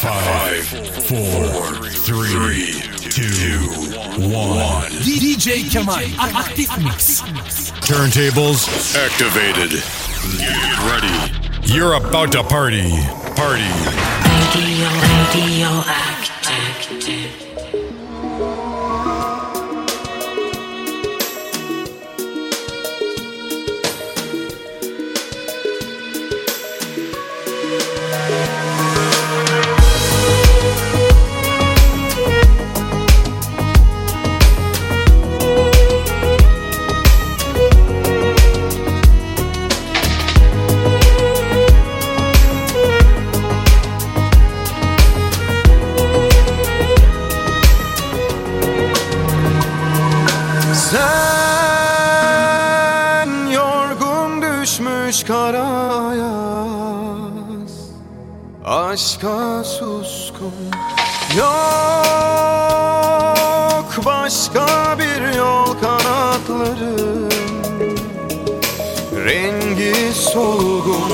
Five, four, three, two, one. DJ Kamal, active mix. Turntables activated. Get ready. You're about to party. Party. Radio, radio, act. başka suskun. Yok başka bir yol kanatların Rengi solgun.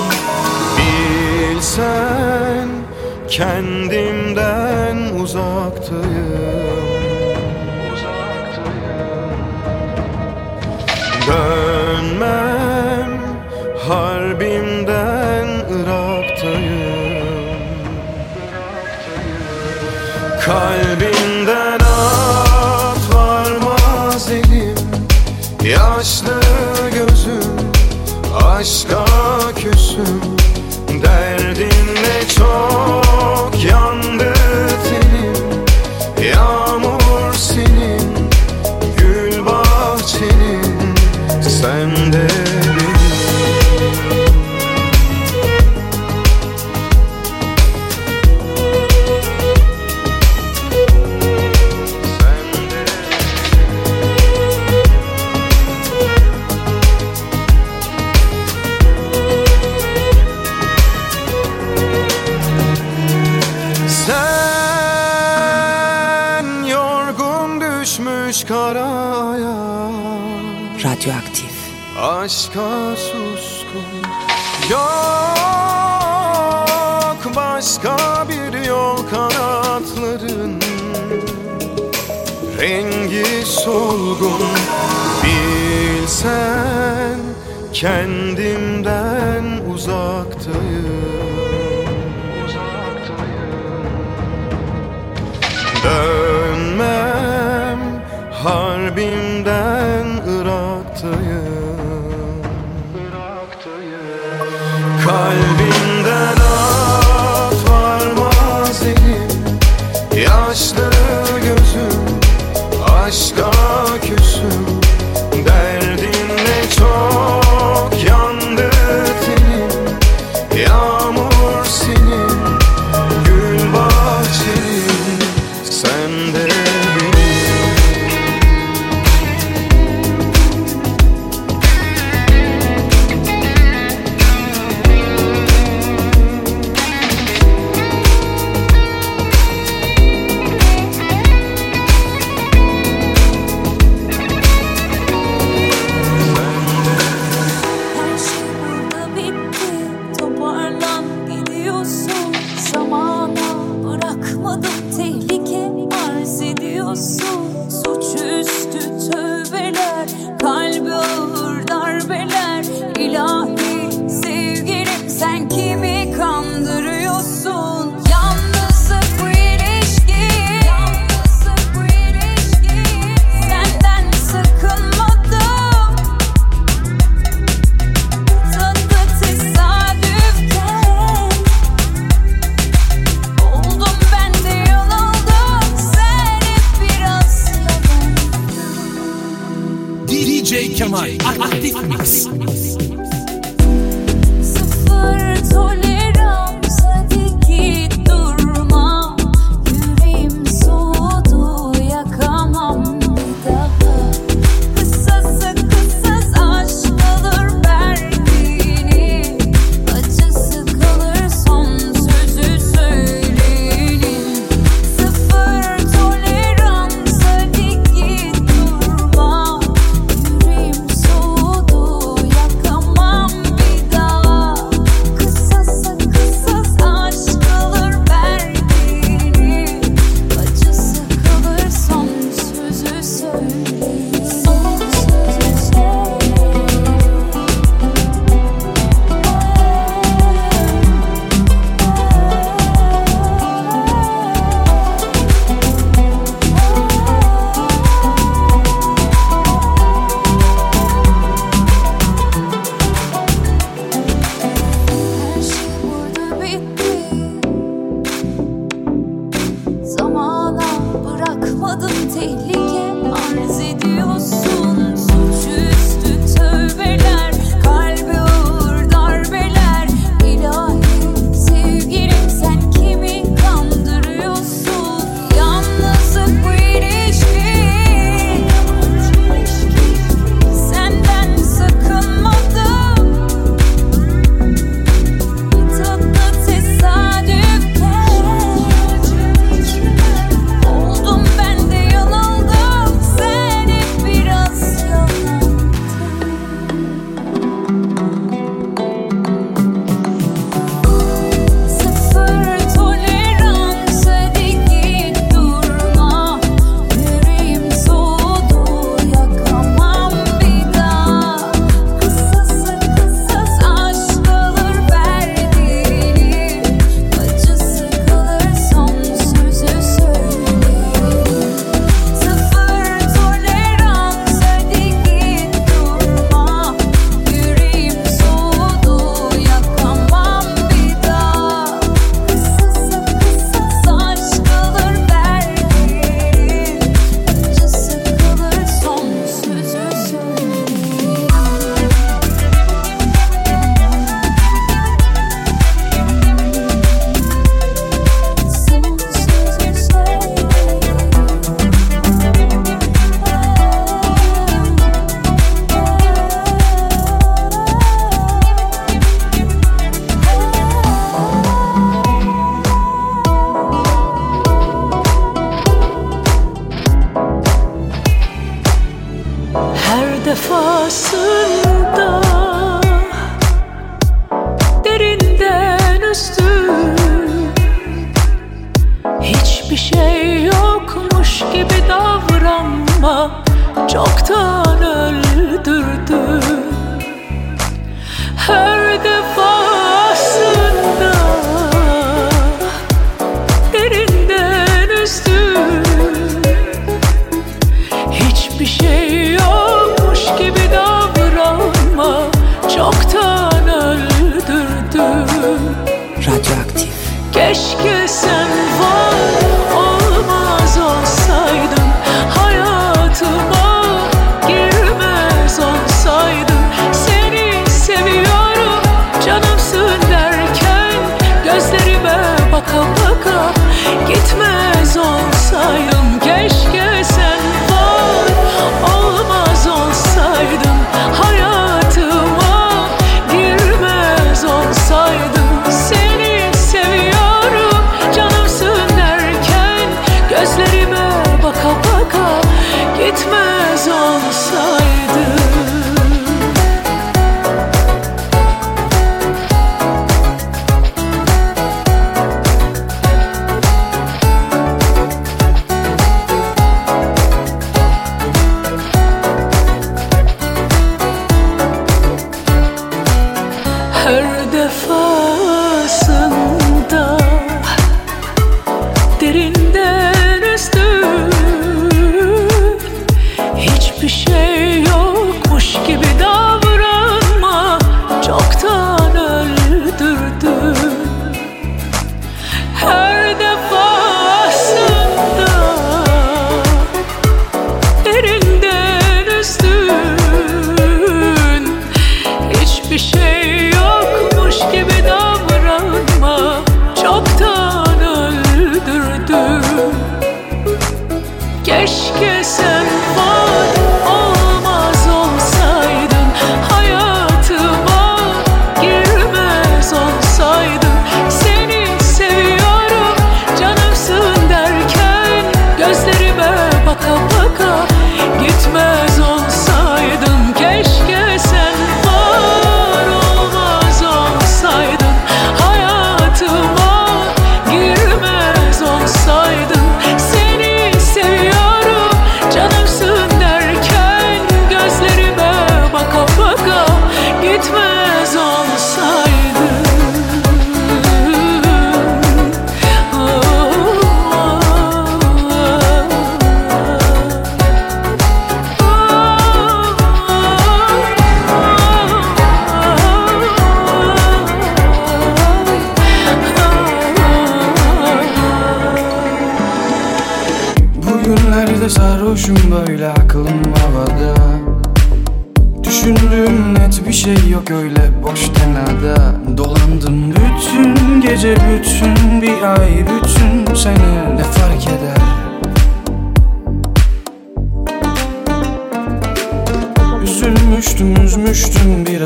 Bilsen kendimden uzaktayım. Dönmez Kalbimden at varmaz elim Yaşlı gözüm Aşka küsüm.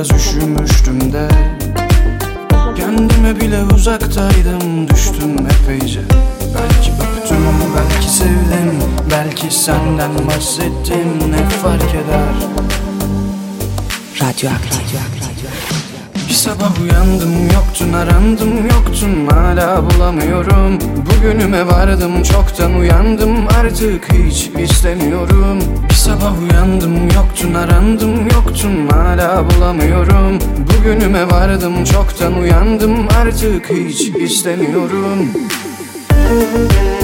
biraz üşümüştüm de. Kendime bile uzaktaydım düştüm epeyce. Belki öptüm, belki sevdim Belki senden bahsettim ne fark eder? Radyoaktif, Radyoaktif ki sabah uyandım yoktun arandım yoktun hala bulamıyorum. Bugünüme vardım çoktan uyandım artık hiç istemiyorum. Bir sabah uyandım yoktun arandım yoktun hala bulamıyorum. Bugünüme vardım çoktan uyandım artık hiç istemiyorum. Müzik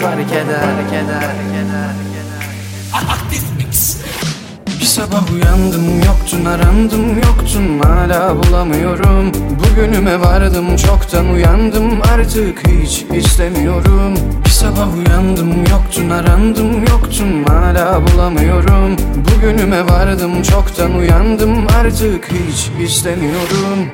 fark eder, eder, eder, Bir sabah uyandım yoktun arandım yoktun hala bulamıyorum. Bugünüme vardım çoktan uyandım artık hiç istemiyorum. Bir sabah uyandım yoktun arandım yoktun hala bulamıyorum. Bugünüme vardım çoktan uyandım artık hiç istemiyorum.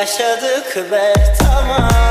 Yaşadık be tamam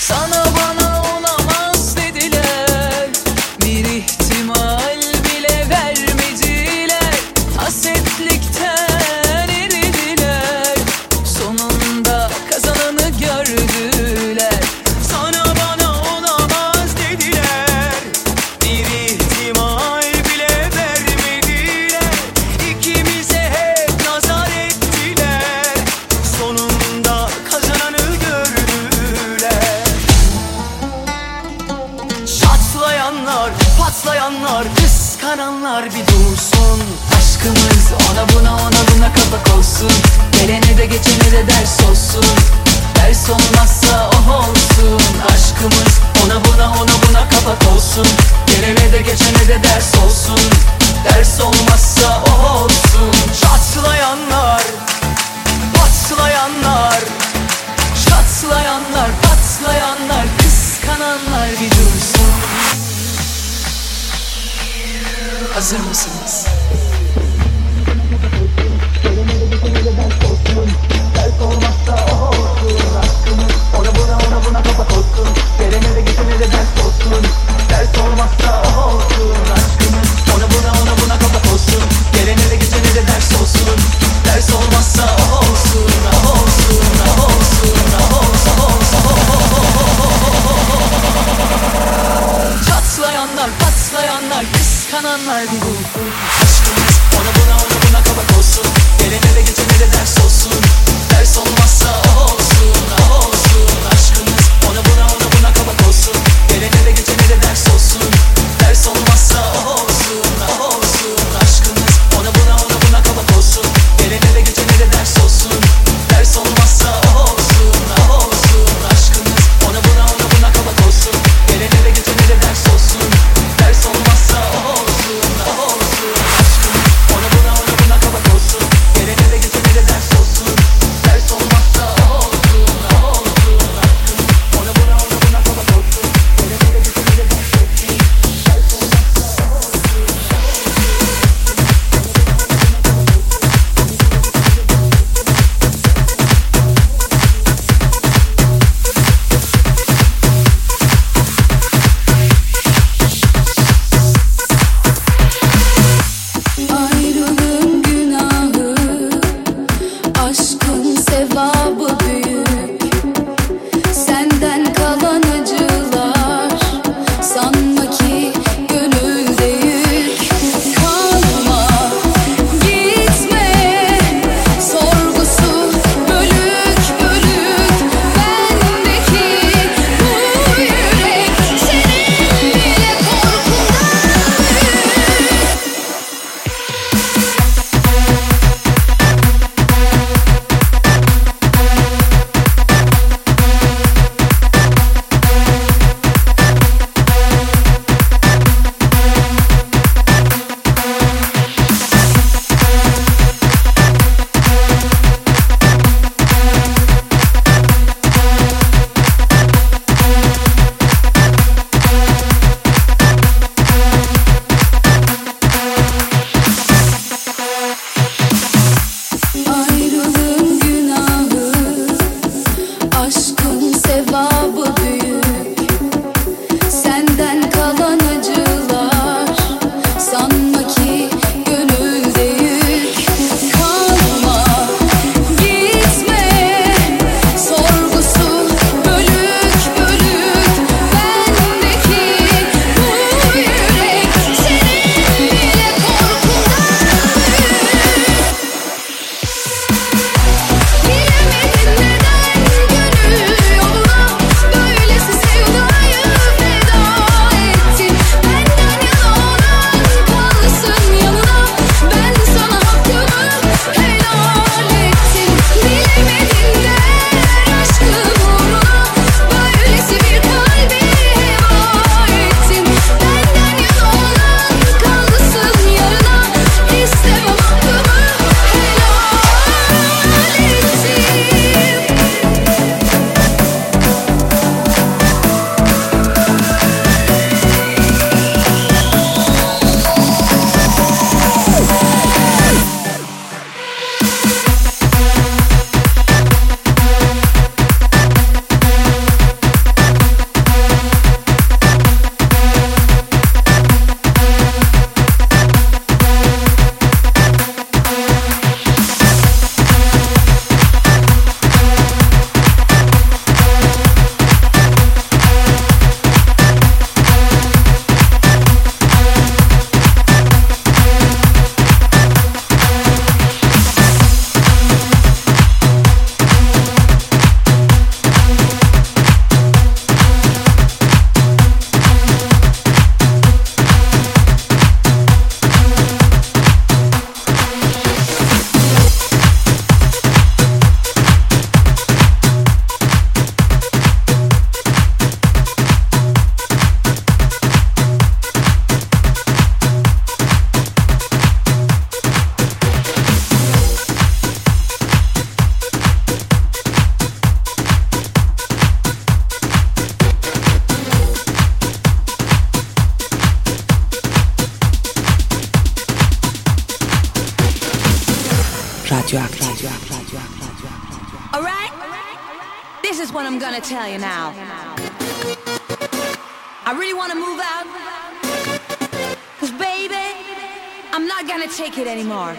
Sana tell you now. I really want to move out. Cause baby, I'm not gonna take it anymore.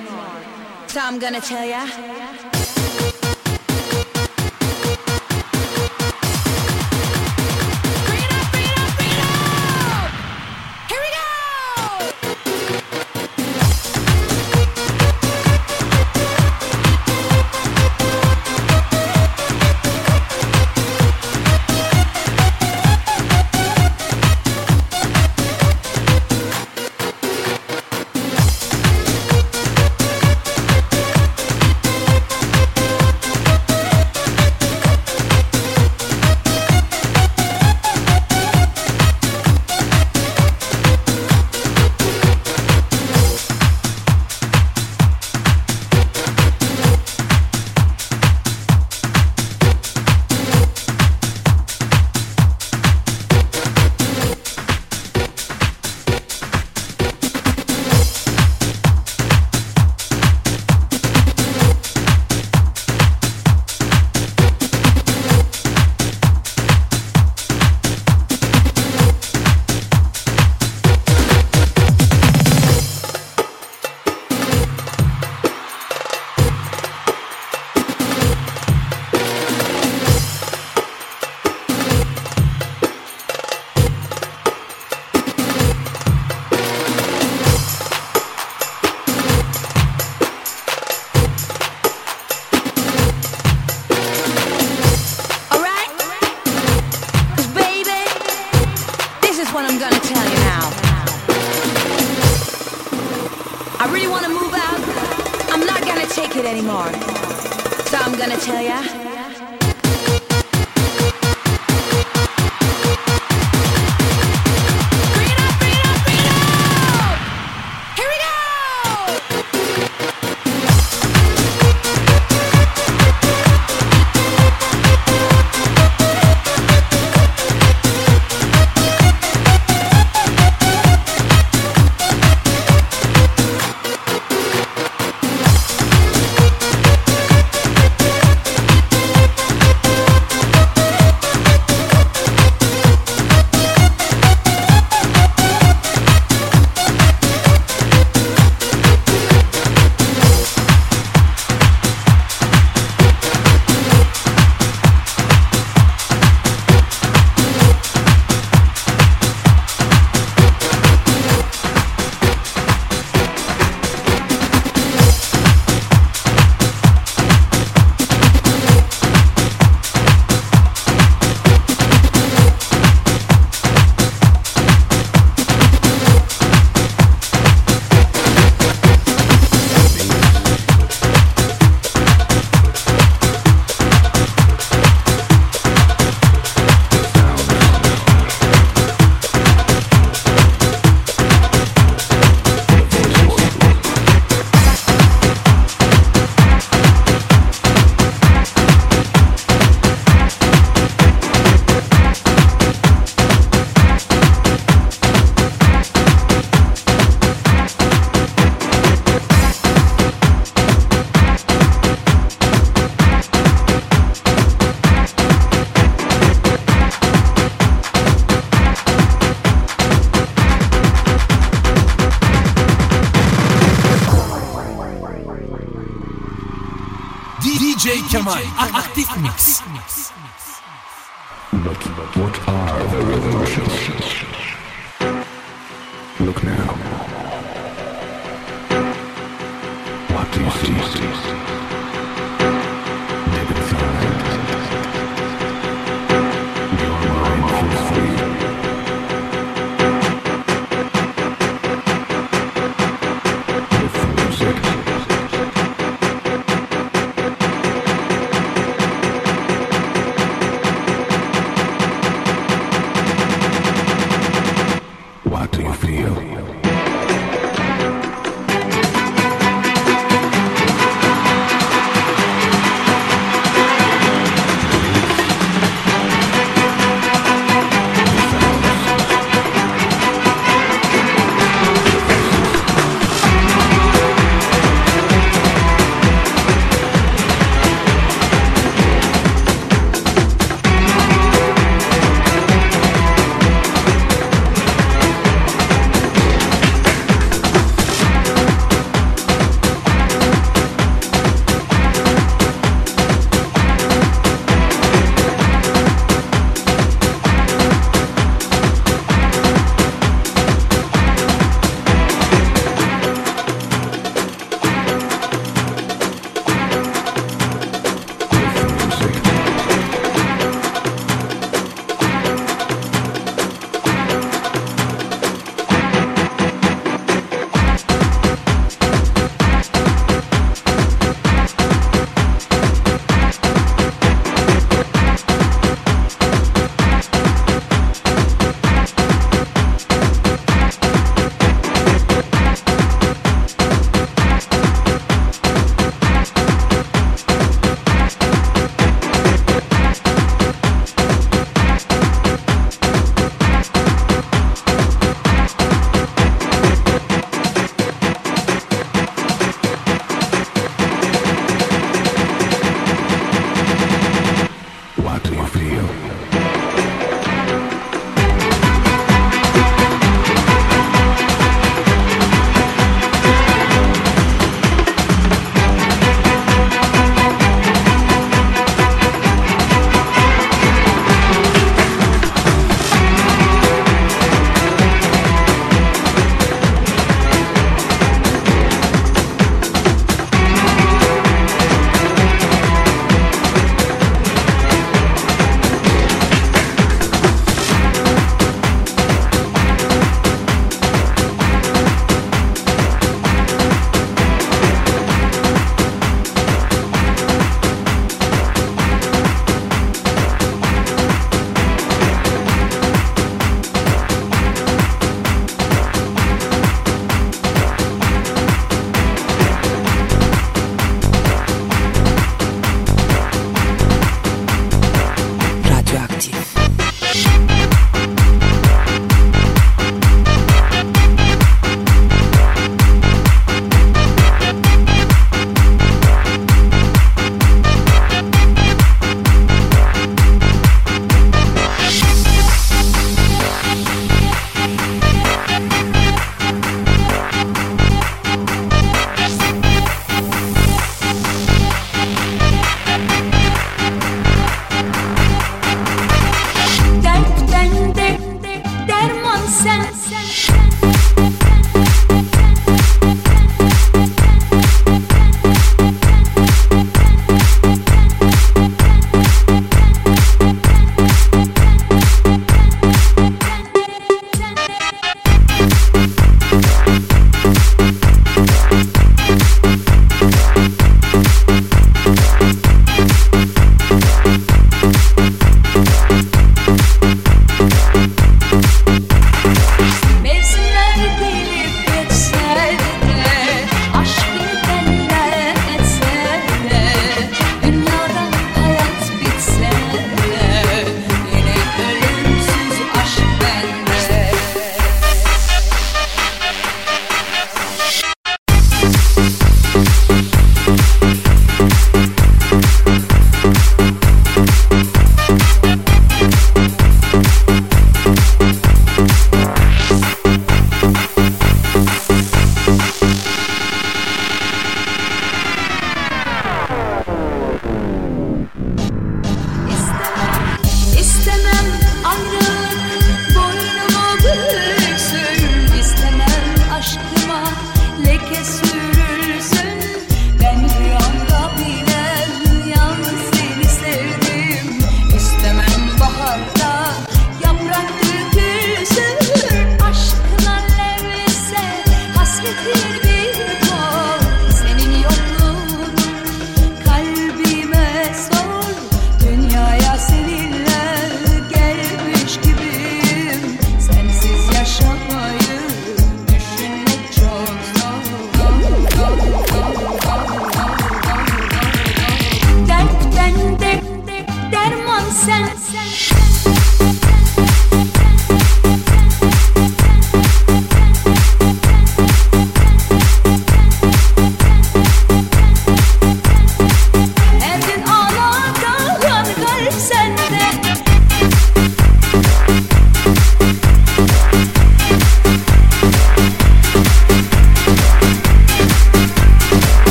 So I'm gonna tell ya. Kemal, Kemal. Aktif Mix.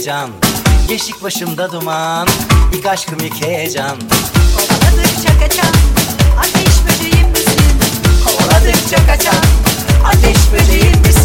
Heyecan Geçtik başımda duman İlk aşkım ilk heyecan Kovaladıkça kaçan ateş böceğim misin? Kovaladıkça kaçan Ateş böceğim misin?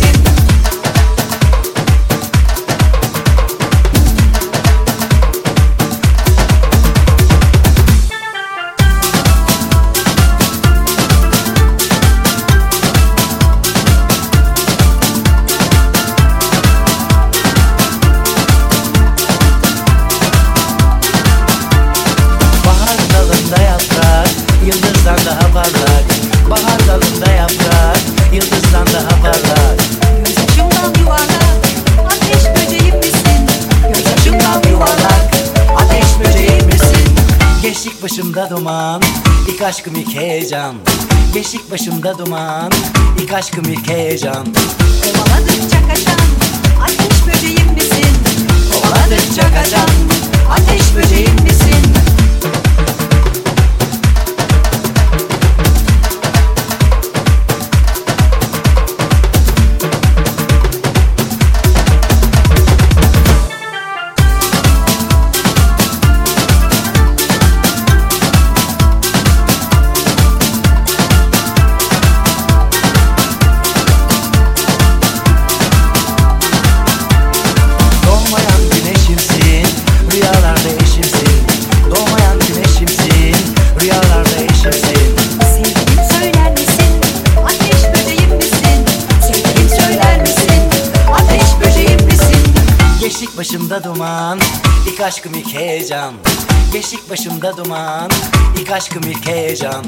Duman İlk aşkım ilk heyecan Geçtik başımda duman İlk aşkım ilk heyecan Kovaladıkça kaçan ateş böceğim misin? Kovaladıkça kaçan Ateş böceğim misin? Başımda duman İlk aşkım ilk heyecan